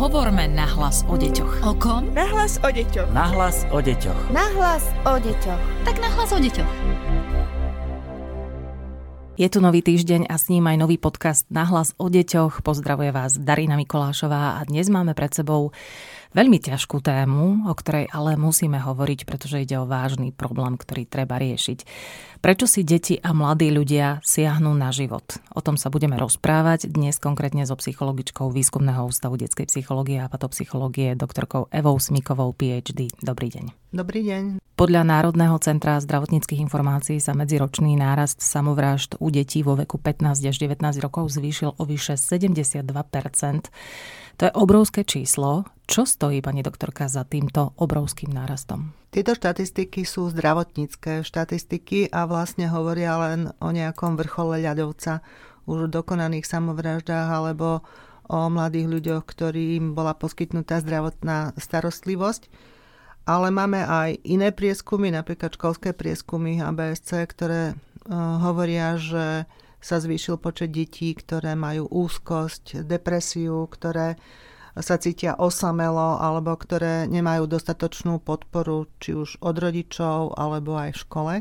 Hovorme nahlas o deťoch. O kom? Nahlas o deťoch. Nahlas o deťoch. Nahlas o deťoch. Tak nahlas o deťoch. Je tu nový týždeň a s ním aj nový podcast Nahlas o deťoch. Pozdravuje vás Darina Mikolášová a dnes máme pred sebou veľmi ťažkú tému, o ktorej ale musíme hovoriť, pretože ide o vážny problém, ktorý treba riešiť. Prečo si deti a mladí ľudia siahnú na život? O tom sa budeme rozprávať dnes konkrétne so psychologičkou Výskumného ústavu detskej psychológie a patopsychológie doktorkou Evou Smikovou, PhD. Dobrý deň. Dobrý deň. Podľa Národného centra zdravotníckých informácií sa medziročný nárast samovrážd u detí vo veku 15 až 19 rokov zvýšil o vyše 72% To je obrovské číslo. Čo stojí, pani doktorka, za týmto obrovským nárastom? Tieto štatistiky sú zdravotnícke štatistiky a vlastne hovoria len o nejakom vrchole ľadovca, už dokonaných samovraždách alebo o mladých ľuďoch, ktorým bola poskytnutá zdravotná starostlivosť. Ale máme aj iné prieskumy, napríklad školské prieskumy ABSC, ktoré uh, hovoria, že sa zvýšil počet detí, ktoré majú úzkosť, depresiu, ktoré sa cítia osamelo alebo ktoré nemajú dostatočnú podporu či už od rodičov alebo aj v škole.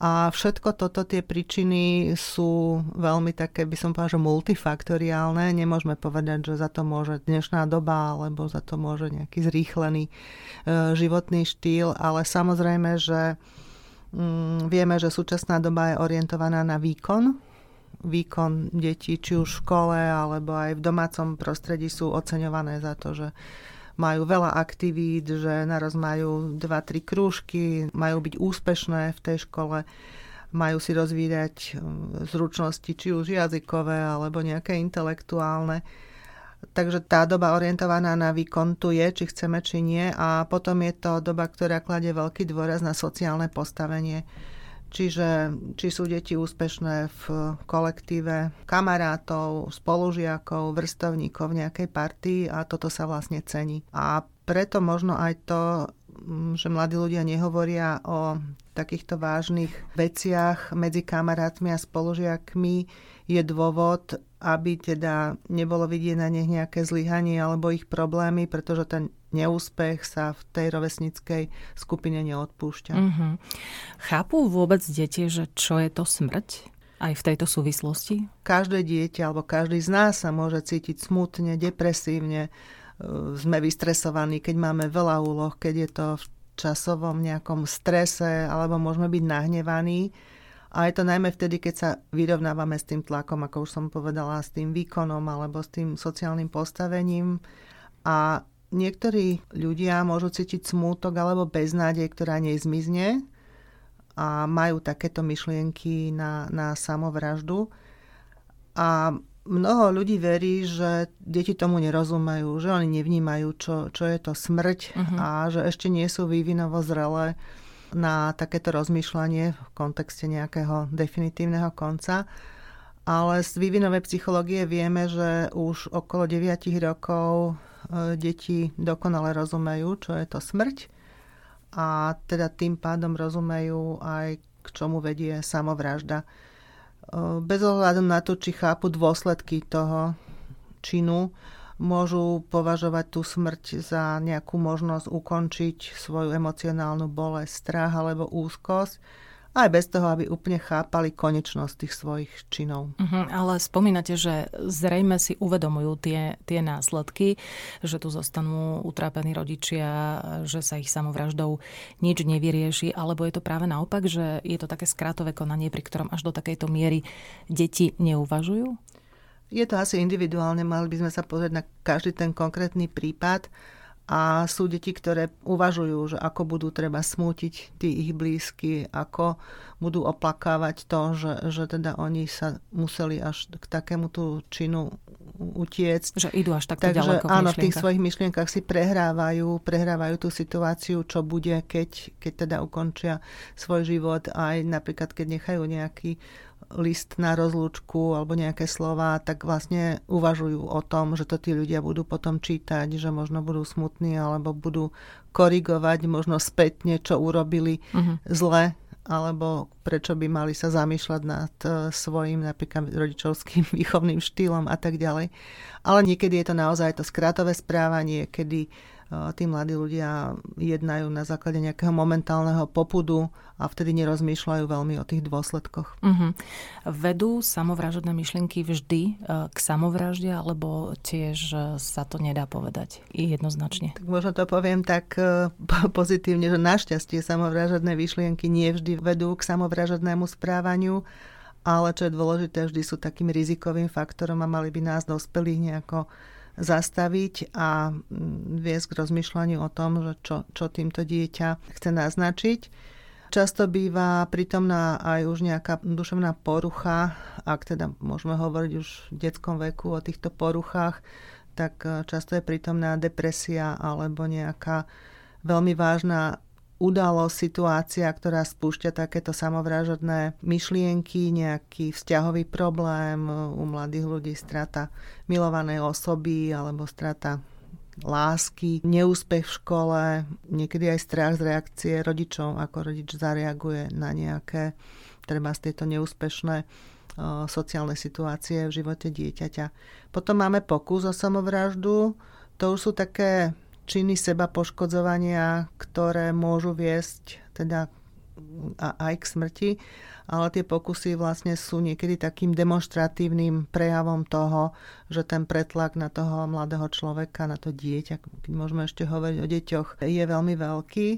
A všetko toto, tie príčiny sú veľmi také, by som povedala, že multifaktoriálne. Nemôžeme povedať, že za to môže dnešná doba, alebo za to môže nejaký zrýchlený e, životný štýl, ale samozrejme, že mm, vieme, že súčasná doba je orientovaná na výkon, výkon detí, či už v škole alebo aj v domácom prostredí sú oceňované za to, že majú veľa aktivít, že naraz majú 2-3 krúžky, majú byť úspešné v tej škole, majú si rozvíjať um, zručnosti, či už jazykové alebo nejaké intelektuálne. Takže tá doba orientovaná na výkon tu je, či chceme, či nie. A potom je to doba, ktorá kladie veľký dôraz na sociálne postavenie Čiže či sú deti úspešné v kolektíve kamarátov, spolužiakov, vrstovníkov v nejakej partii a toto sa vlastne cení. A preto možno aj to, že mladí ľudia nehovoria o takýchto vážnych veciach medzi kamarátmi a spolužiakmi, je dôvod, aby teda nebolo vidieť na nich nejaké zlyhanie alebo ich problémy, pretože ten neúspech sa v tej rovesnickej skupine neodpúšťa. Mm-hmm. Chápú vôbec deti, že čo je to smrť? Aj v tejto súvislosti? Každé dieťa alebo každý z nás sa môže cítiť smutne, depresívne, sme vystresovaní, keď máme veľa úloh, keď je to v časovom nejakom strese alebo môžeme byť nahnevaní. A je to najmä vtedy, keď sa vyrovnávame s tým tlakom, ako už som povedala, s tým výkonom alebo s tým sociálnym postavením. A niektorí ľudia môžu cítiť smútok alebo beznádej, ktorá nezmizne a majú takéto myšlienky na, na samovraždu. A mnoho ľudí verí, že deti tomu nerozumejú, že oni nevnímajú, čo, čo je to smrť uh-huh. a že ešte nie sú vývinovo zrelé na takéto rozmýšľanie v kontexte nejakého definitívneho konca. Ale z vývinovej psychológie vieme, že už okolo 9 rokov E, deti dokonale rozumejú, čo je to smrť a teda tým pádom rozumejú aj k čomu vedie samovražda. E, bez ohľadu na to, či chápu dôsledky toho činu, môžu považovať tú smrť za nejakú možnosť ukončiť svoju emocionálnu bolesť, strach alebo úzkosť aj bez toho, aby úplne chápali konečnosť tých svojich činov. Uh-huh, ale spomínate, že zrejme si uvedomujú tie, tie následky, že tu zostanú utrápení rodičia, že sa ich samovraždou nič nevyrieši, alebo je to práve naopak, že je to také skratové konanie, pri ktorom až do takejto miery deti neuvažujú? Je to asi individuálne, mali by sme sa pozrieť na každý ten konkrétny prípad a sú deti, ktoré uvažujú, že ako budú treba smútiť tí ich blízky, ako budú oplakávať to, že, že teda oni sa museli až k takému tú činu utiecť. Že idú až takto Takže, ďaleko v áno, v tých svojich myšlienkach si prehrávajú, prehrávajú tú situáciu, čo bude, keď, keď teda ukončia svoj život, aj napríklad, keď nechajú nejaký list na rozlúčku alebo nejaké slova, tak vlastne uvažujú o tom, že to tí ľudia budú potom čítať, že možno budú smutní alebo budú korigovať možno spätne, čo urobili uh-huh. zle alebo prečo by mali sa zamýšľať nad e, svojim napríklad rodičovským výchovným štýlom a tak ďalej. Ale niekedy je to naozaj to skratové správanie, kedy tí mladí ľudia jednajú na základe nejakého momentálneho popudu a vtedy nerozmýšľajú veľmi o tých dôsledkoch. Uh-huh. Vedú samovražedné myšlienky vždy e, k samovražde, alebo tiež e, sa to nedá povedať jednoznačne? Tak možno to poviem tak e, pozitívne, že našťastie samovražedné myšlienky nie vždy vedú k samovražednému správaniu, ale čo je dôležité, vždy sú takým rizikovým faktorom a mali by nás dospelých nejako zastaviť a mm, viesť k rozmýšľaniu o tom, že čo, čo týmto dieťa chce naznačiť. Často býva prítomná aj už nejaká duševná porucha, ak teda môžeme hovoriť už v detskom veku o týchto poruchách, tak e, často je prítomná depresia alebo nejaká veľmi vážna udalosť, situácia, ktorá spúšťa takéto samovražodné myšlienky, nejaký vzťahový problém u mladých ľudí, strata milovanej osoby alebo strata lásky, neúspech v škole, niekedy aj strach z reakcie rodičov, ako rodič zareaguje na nejaké treba z tejto neúspešné sociálne situácie v živote dieťaťa. Potom máme pokus o samovraždu. To už sú také činy seba poškodzovania, ktoré môžu viesť teda aj k smrti, ale tie pokusy vlastne sú niekedy takým demonstratívnym prejavom toho, že ten pretlak na toho mladého človeka, na to dieťa, keď môžeme ešte hovoriť o deťoch, je veľmi veľký.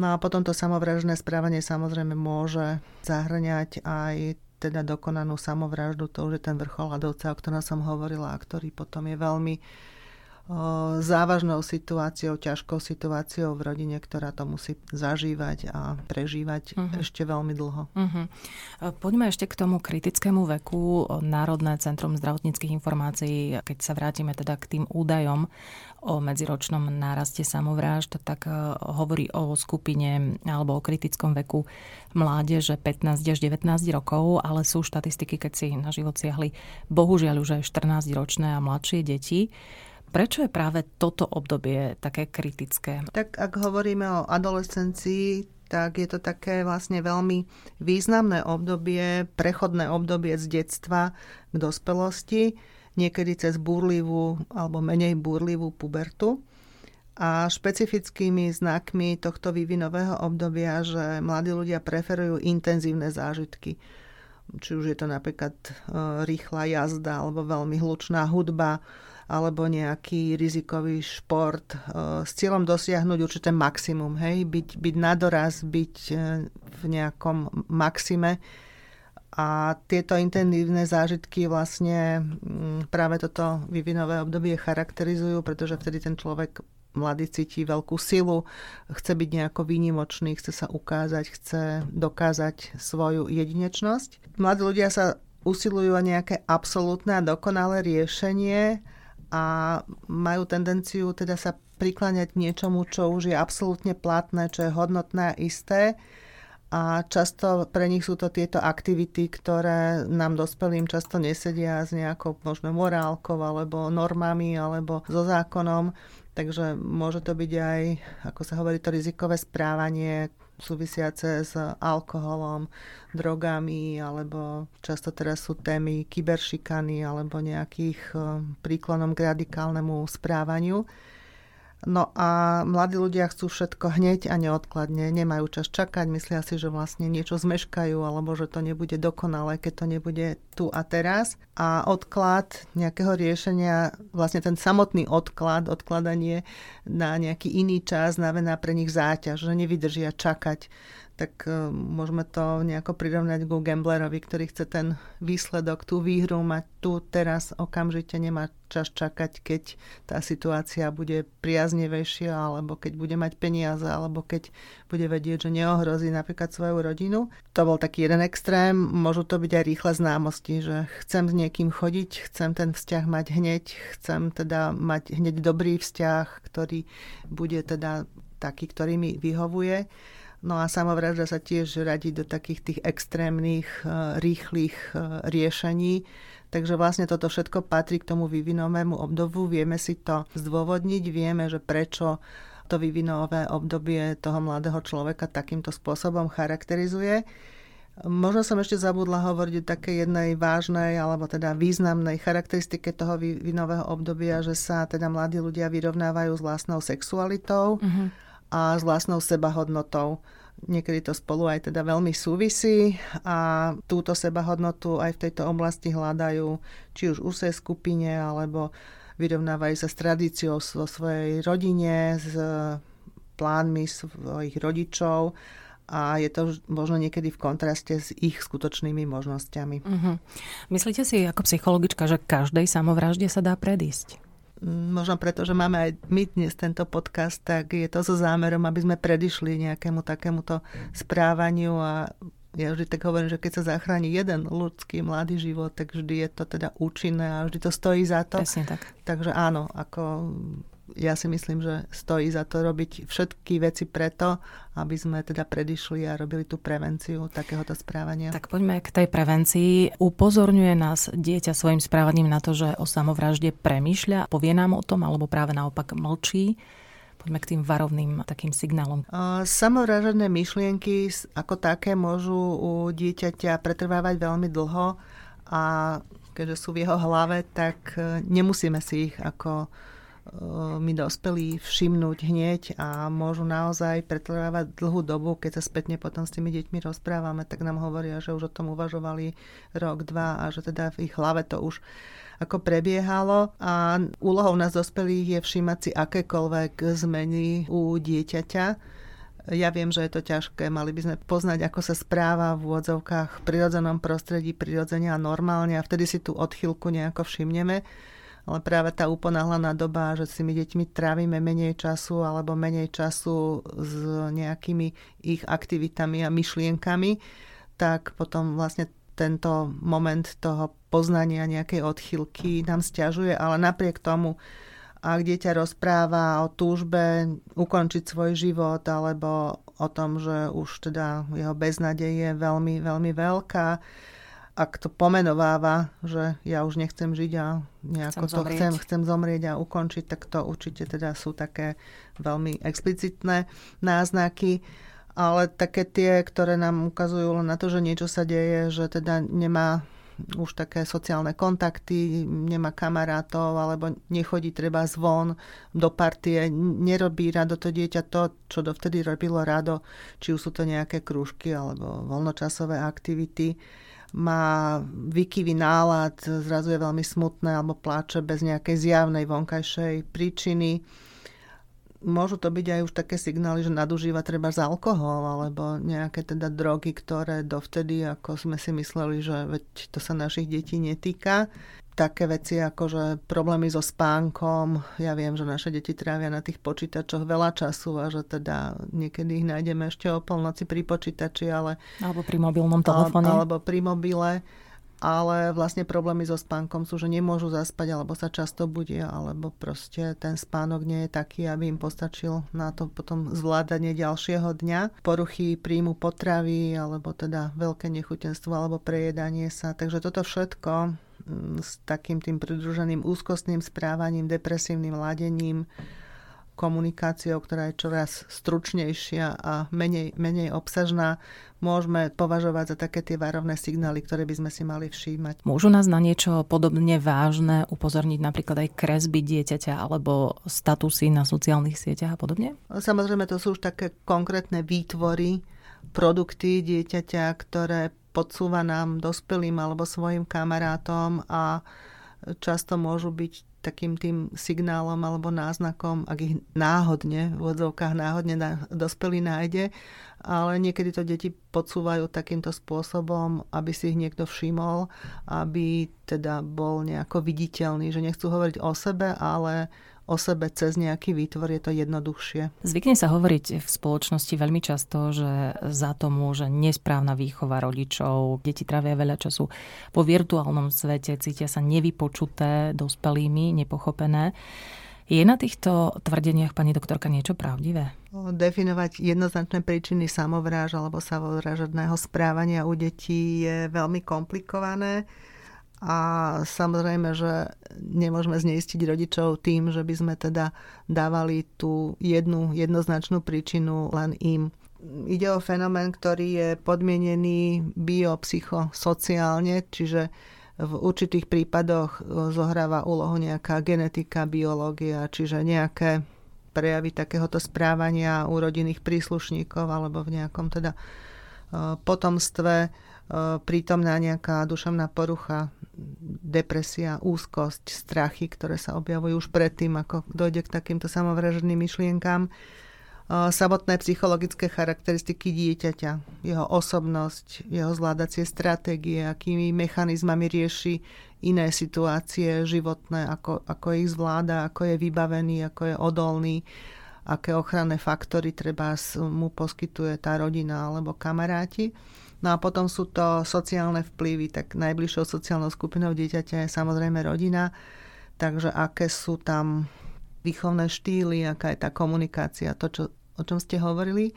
No a potom to samovražné správanie samozrejme môže zahrňať aj teda dokonanú samovraždu, to už je ten vrchol ľadovca, o ktorom som hovorila a ktorý potom je veľmi závažnou situáciou, ťažkou situáciou v rodine, ktorá to musí zažívať a prežívať uh-huh. ešte veľmi dlho. Uh-huh. Poďme ešte k tomu kritickému veku. Národné centrum zdravotníckých informácií, keď sa vrátime teda k tým údajom o medziročnom náraste samovrážd, tak hovorí o skupine alebo o kritickom veku mládeže 15 až 19 rokov, ale sú štatistiky, keď si na život siahli bohužiaľ už aj 14 ročné a mladšie deti. Prečo je práve toto obdobie také kritické? Tak ak hovoríme o adolescencii, tak je to také vlastne veľmi významné obdobie, prechodné obdobie z detstva k dospelosti, niekedy cez búrlivú alebo menej búrlivú pubertu. A špecifickými znakmi tohto vývinového obdobia, že mladí ľudia preferujú intenzívne zážitky. Či už je to napríklad e, rýchla jazda alebo veľmi hlučná hudba, alebo nejaký rizikový šport e, s cieľom dosiahnuť určité maximum, hej, byť, byť nadoraz, byť e, v nejakom maxime. A tieto intenzívne zážitky vlastne mm, práve toto vyvinové obdobie charakterizujú, pretože vtedy ten človek mladý cíti veľkú silu, chce byť nejako výnimočný, chce sa ukázať, chce dokázať svoju jedinečnosť. Mladí ľudia sa usilujú o nejaké absolútne a dokonalé riešenie a majú tendenciu teda sa prikláňať k niečomu, čo už je absolútne platné, čo je hodnotné a isté. A často pre nich sú to tieto aktivity, ktoré nám dospelým často nesedia s nejakou možno morálkou alebo normami alebo so zákonom. Takže môže to byť aj, ako sa hovorí, to rizikové správanie, súvisiace s alkoholom, drogami, alebo často teraz sú témy kyberšikany alebo nejakých eh, príklonom k radikálnemu správaniu. No a mladí ľudia chcú všetko hneď a neodkladne, nemajú čas čakať, myslia si, že vlastne niečo zmeškajú alebo že to nebude dokonalé, keď to nebude tu a teraz. A odklad nejakého riešenia, vlastne ten samotný odklad, odkladanie na nejaký iný čas znamená pre nich záťaž, že nevydržia čakať tak e, môžeme to nejako prirovnať ku gamblerovi, ktorý chce ten výsledok, tú výhru mať tu teraz okamžite, nemá čas čakať, keď tá situácia bude priaznevejšia, alebo keď bude mať peniaze, alebo keď bude vedieť, že neohrozí napríklad svoju rodinu. To bol taký jeden extrém, môžu to byť aj rýchle známosti, že chcem s niekým chodiť, chcem ten vzťah mať hneď, chcem teda mať hneď dobrý vzťah, ktorý bude teda taký, ktorý mi vyhovuje No a samovražda sa tiež radí do takých tých extrémnych, e, rýchlych e, riešení. Takže vlastne toto všetko patrí k tomu vývinovému obdobu. Vieme si to zdôvodniť, vieme, že prečo to vývinové obdobie toho mladého človeka takýmto spôsobom charakterizuje. Možno som ešte zabudla hovoriť o takej jednej vážnej alebo teda významnej charakteristike toho vývinového obdobia, že sa teda mladí ľudia vyrovnávajú s vlastnou sexualitou uh-huh. A s vlastnou sebahodnotou. Niekedy to spolu aj teda veľmi súvisí a túto sebahodnotu aj v tejto oblasti hľadajú či už úsej skupine alebo vyrovnávajú sa s tradíciou vo svojej rodine, s plánmi svojich rodičov a je to možno niekedy v kontraste s ich skutočnými možnosťami. Uh-huh. Myslíte si ako psychologička, že každej samovražde sa dá predísť? Možno preto, že máme aj my dnes tento podcast, tak je to so zámerom, aby sme predišli nejakému takémuto správaniu a ja vždy tak hovorím, že keď sa zachráni jeden ľudský mladý život, tak vždy je to teda účinné a vždy to stojí za to. Presne tak. Takže áno, ako ja si myslím, že stojí za to robiť všetky veci preto, aby sme teda predišli a robili tú prevenciu takéhoto správania. Tak poďme k tej prevencii. Upozorňuje nás dieťa svojim správaním na to, že o samovražde premýšľa, povie nám o tom, alebo práve naopak mlčí. Poďme k tým varovným takým signálom. Samovražedné myšlienky ako také môžu u dieťaťa pretrvávať veľmi dlho a keďže sú v jeho hlave, tak e, nemusíme si ich ako my dospelí všimnúť hneď a môžu naozaj pretrvávať dlhú dobu. Keď sa spätne potom s tými deťmi rozprávame, tak nám hovoria, že už o tom uvažovali rok, dva a že teda v ich hlave to už ako prebiehalo a úlohou nás dospelých je všímať si akékoľvek zmeny u dieťaťa. Ja viem, že je to ťažké. Mali by sme poznať, ako sa správa v úvodzovkách v prirodzenom prostredí, prirodzene normálne a vtedy si tú odchylku nejako všimneme ale práve tá uponáhlaná doba, že s tými deťmi trávime menej času alebo menej času s nejakými ich aktivitami a myšlienkami, tak potom vlastne tento moment toho poznania nejakej odchylky nám stiažuje, ale napriek tomu, ak dieťa rozpráva o túžbe ukončiť svoj život alebo o tom, že už teda jeho beznadej je veľmi, veľmi veľká, ak to pomenováva, že ja už nechcem žiť a nejako chcem to zomrieť. chcem, chcem zomrieť a ukončiť, tak to určite teda sú také veľmi explicitné náznaky. Ale také tie, ktoré nám ukazujú len na to, že niečo sa deje, že teda nemá už také sociálne kontakty, nemá kamarátov alebo nechodí treba zvon do partie, nerobí rado to dieťa to, čo dovtedy robilo rado, či už sú to nejaké krúžky alebo voľnočasové aktivity má výkyvý nálad, zrazu je veľmi smutné alebo pláče bez nejakej zjavnej vonkajšej príčiny. Môžu to byť aj už také signály, že nadužíva treba z alkohol alebo nejaké teda drogy, ktoré dovtedy, ako sme si mysleli, že veď to sa našich detí netýka také veci ako že problémy so spánkom. Ja viem, že naše deti trávia na tých počítačoch veľa času a že teda niekedy ich nájdeme ešte o polnoci pri počítači, ale... Alebo pri mobilnom telefóne. Alebo pri mobile. Ale vlastne problémy so spánkom sú, že nemôžu zaspať, alebo sa často budia, alebo proste ten spánok nie je taký, aby im postačil na to potom zvládanie ďalšieho dňa. Poruchy príjmu potravy, alebo teda veľké nechutenstvo, alebo prejedanie sa. Takže toto všetko s takým tým pridruženým úzkostným správaním, depresívnym ladením, komunikáciou, ktorá je čoraz stručnejšia a menej, menej obsažná, môžeme považovať za také tie varovné signály, ktoré by sme si mali všímať. Môžu nás na niečo podobne vážne upozorniť napríklad aj kresby dieťaťa alebo statusy na sociálnych sieťach a podobne? Samozrejme, to sú už také konkrétne výtvory, produkty dieťaťa, ktoré podsúva nám dospelým alebo svojim kamarátom a často môžu byť takým tým signálom alebo náznakom, ak ich náhodne, v odzovkách náhodne na, dospelý nájde, ale niekedy to deti podsúvajú takýmto spôsobom, aby si ich niekto všimol, aby teda bol nejako viditeľný, že nechcú hovoriť o sebe, ale o sebe cez nejaký výtvor je to jednoduchšie. Zvykne sa hovoriť v spoločnosti veľmi často, že za to môže nesprávna výchova rodičov. Deti trávia veľa času po virtuálnom svete, cítia sa nevypočuté dospelými, nepochopené. Je na týchto tvrdeniach, pani doktorka, niečo pravdivé? Definovať jednoznačné príčiny samovráž alebo samovražedného správania u detí je veľmi komplikované a samozrejme, že nemôžeme zneistiť rodičov tým, že by sme teda dávali tú jednu jednoznačnú príčinu len im. Ide o fenomén, ktorý je podmienený biopsychosociálne, čiže v určitých prípadoch zohráva úlohu nejaká genetika, biológia, čiže nejaké prejavy takéhoto správania u rodinných príslušníkov alebo v nejakom teda e, potomstve e, prítomná nejaká duševná porucha, depresia, úzkosť, strachy, ktoré sa objavujú už predtým, ako dojde k takýmto samovražedným myšlienkám samotné psychologické charakteristiky dieťaťa, jeho osobnosť, jeho zvládacie stratégie, akými mechanizmami rieši iné situácie životné, ako, ako ich zvláda, ako je vybavený, ako je odolný, aké ochranné faktory treba mu poskytuje tá rodina alebo kamaráti. No a potom sú to sociálne vplyvy, tak najbližšou sociálnou skupinou dieťaťa je samozrejme rodina, takže aké sú tam výchovné štýly, aká je tá komunikácia, to, čo, o čom ste hovorili.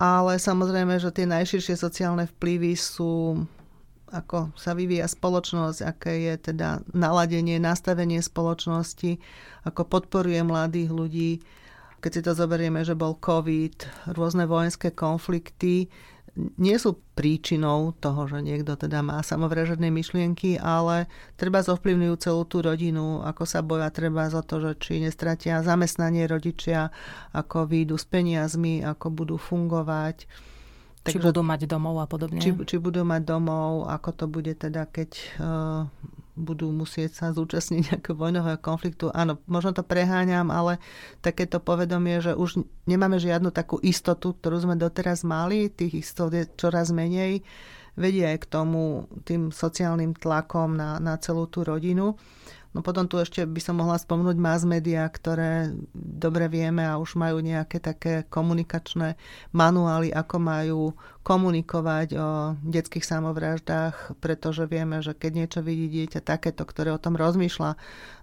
Ale samozrejme, že tie najširšie sociálne vplyvy sú ako sa vyvíja spoločnosť, aké je teda naladenie, nastavenie spoločnosti, ako podporuje mladých ľudí. Keď si to zoberieme, že bol COVID, rôzne vojenské konflikty, nie sú príčinou toho, že niekto teda má samovražedné myšlienky, ale treba zovplyvňujú celú tú rodinu, ako sa boja treba za to, že či nestratia zamestnanie rodičia, ako výjdu s peniazmi, ako budú fungovať. Či Takže, budú mať domov a podobne. Či, či budú mať domov, ako to bude teda, keď uh, budú musieť sa zúčastniť nejakého vojnového konfliktu. Áno, možno to preháňam, ale takéto povedomie, že už nemáme žiadnu takú istotu, ktorú sme doteraz mali, tých istot je čoraz menej, vedie aj k tomu tým sociálnym tlakom na, na celú tú rodinu. No potom tu ešte by som mohla spomnúť mass media, ktoré dobre vieme a už majú nejaké také komunikačné manuály, ako majú komunikovať o detských samovraždách, pretože vieme, že keď niečo vidí dieťa takéto, ktoré o tom rozmýšľa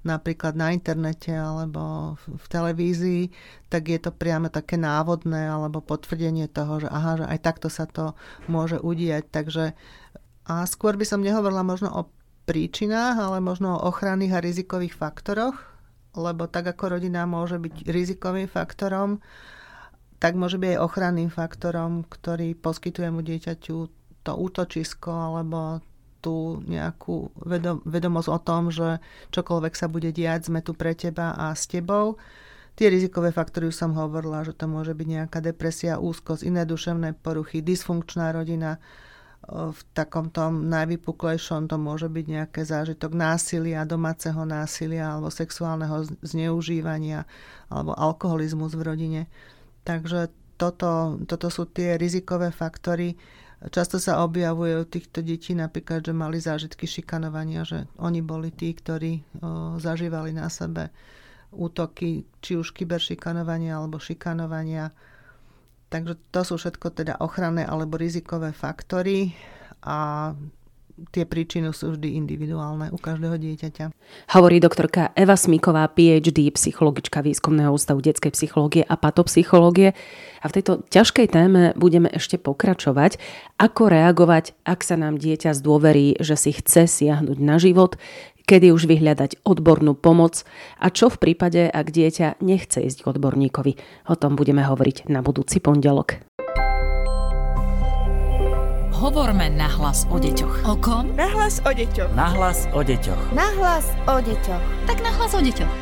napríklad na internete alebo v televízii, tak je to priame také návodné alebo potvrdenie toho, že aha, že aj takto sa to môže udiať. Takže a skôr by som nehovorila možno o príčinách, ale možno o ochranných a rizikových faktoroch, lebo tak ako rodina môže byť rizikovým faktorom, tak môže byť aj ochranným faktorom, ktorý poskytuje mu dieťaťu to útočisko alebo tú nejakú vedom, vedomosť o tom, že čokoľvek sa bude diať, sme tu pre teba a s tebou. Tie rizikové faktory už som hovorila, že to môže byť nejaká depresia, úzkosť, iné duševné poruchy, dysfunkčná rodina, v takom tom najvypuklejšom to môže byť nejaké zážitok násilia, domáceho násilia alebo sexuálneho zneužívania alebo alkoholizmus v rodine. Takže toto, toto sú tie rizikové faktory. Často sa objavuje u týchto detí napríklad, že mali zážitky šikanovania, že oni boli tí, ktorí o, zažívali na sebe útoky, či už kyberšikanovania alebo šikanovania Takže to sú všetko teda ochranné alebo rizikové faktory a tie príčiny sú vždy individuálne u každého dieťaťa. Hovorí doktorka Eva Smiková, PhD, psychologička Výskumného ústavu detskej psychológie a patopsychológie. A v tejto ťažkej téme budeme ešte pokračovať. Ako reagovať, ak sa nám dieťa zdôverí, že si chce siahnuť na život, kedy už vyhľadať odbornú pomoc a čo v prípade, ak dieťa nechce ísť k odborníkovi. O tom budeme hovoriť na budúci pondelok. Hovorme nahlas o deťoch. O kom? Nahlas o deťoch. Nahlas o deťoch. Nahlas o deťoch. Tak nahlas o deťoch.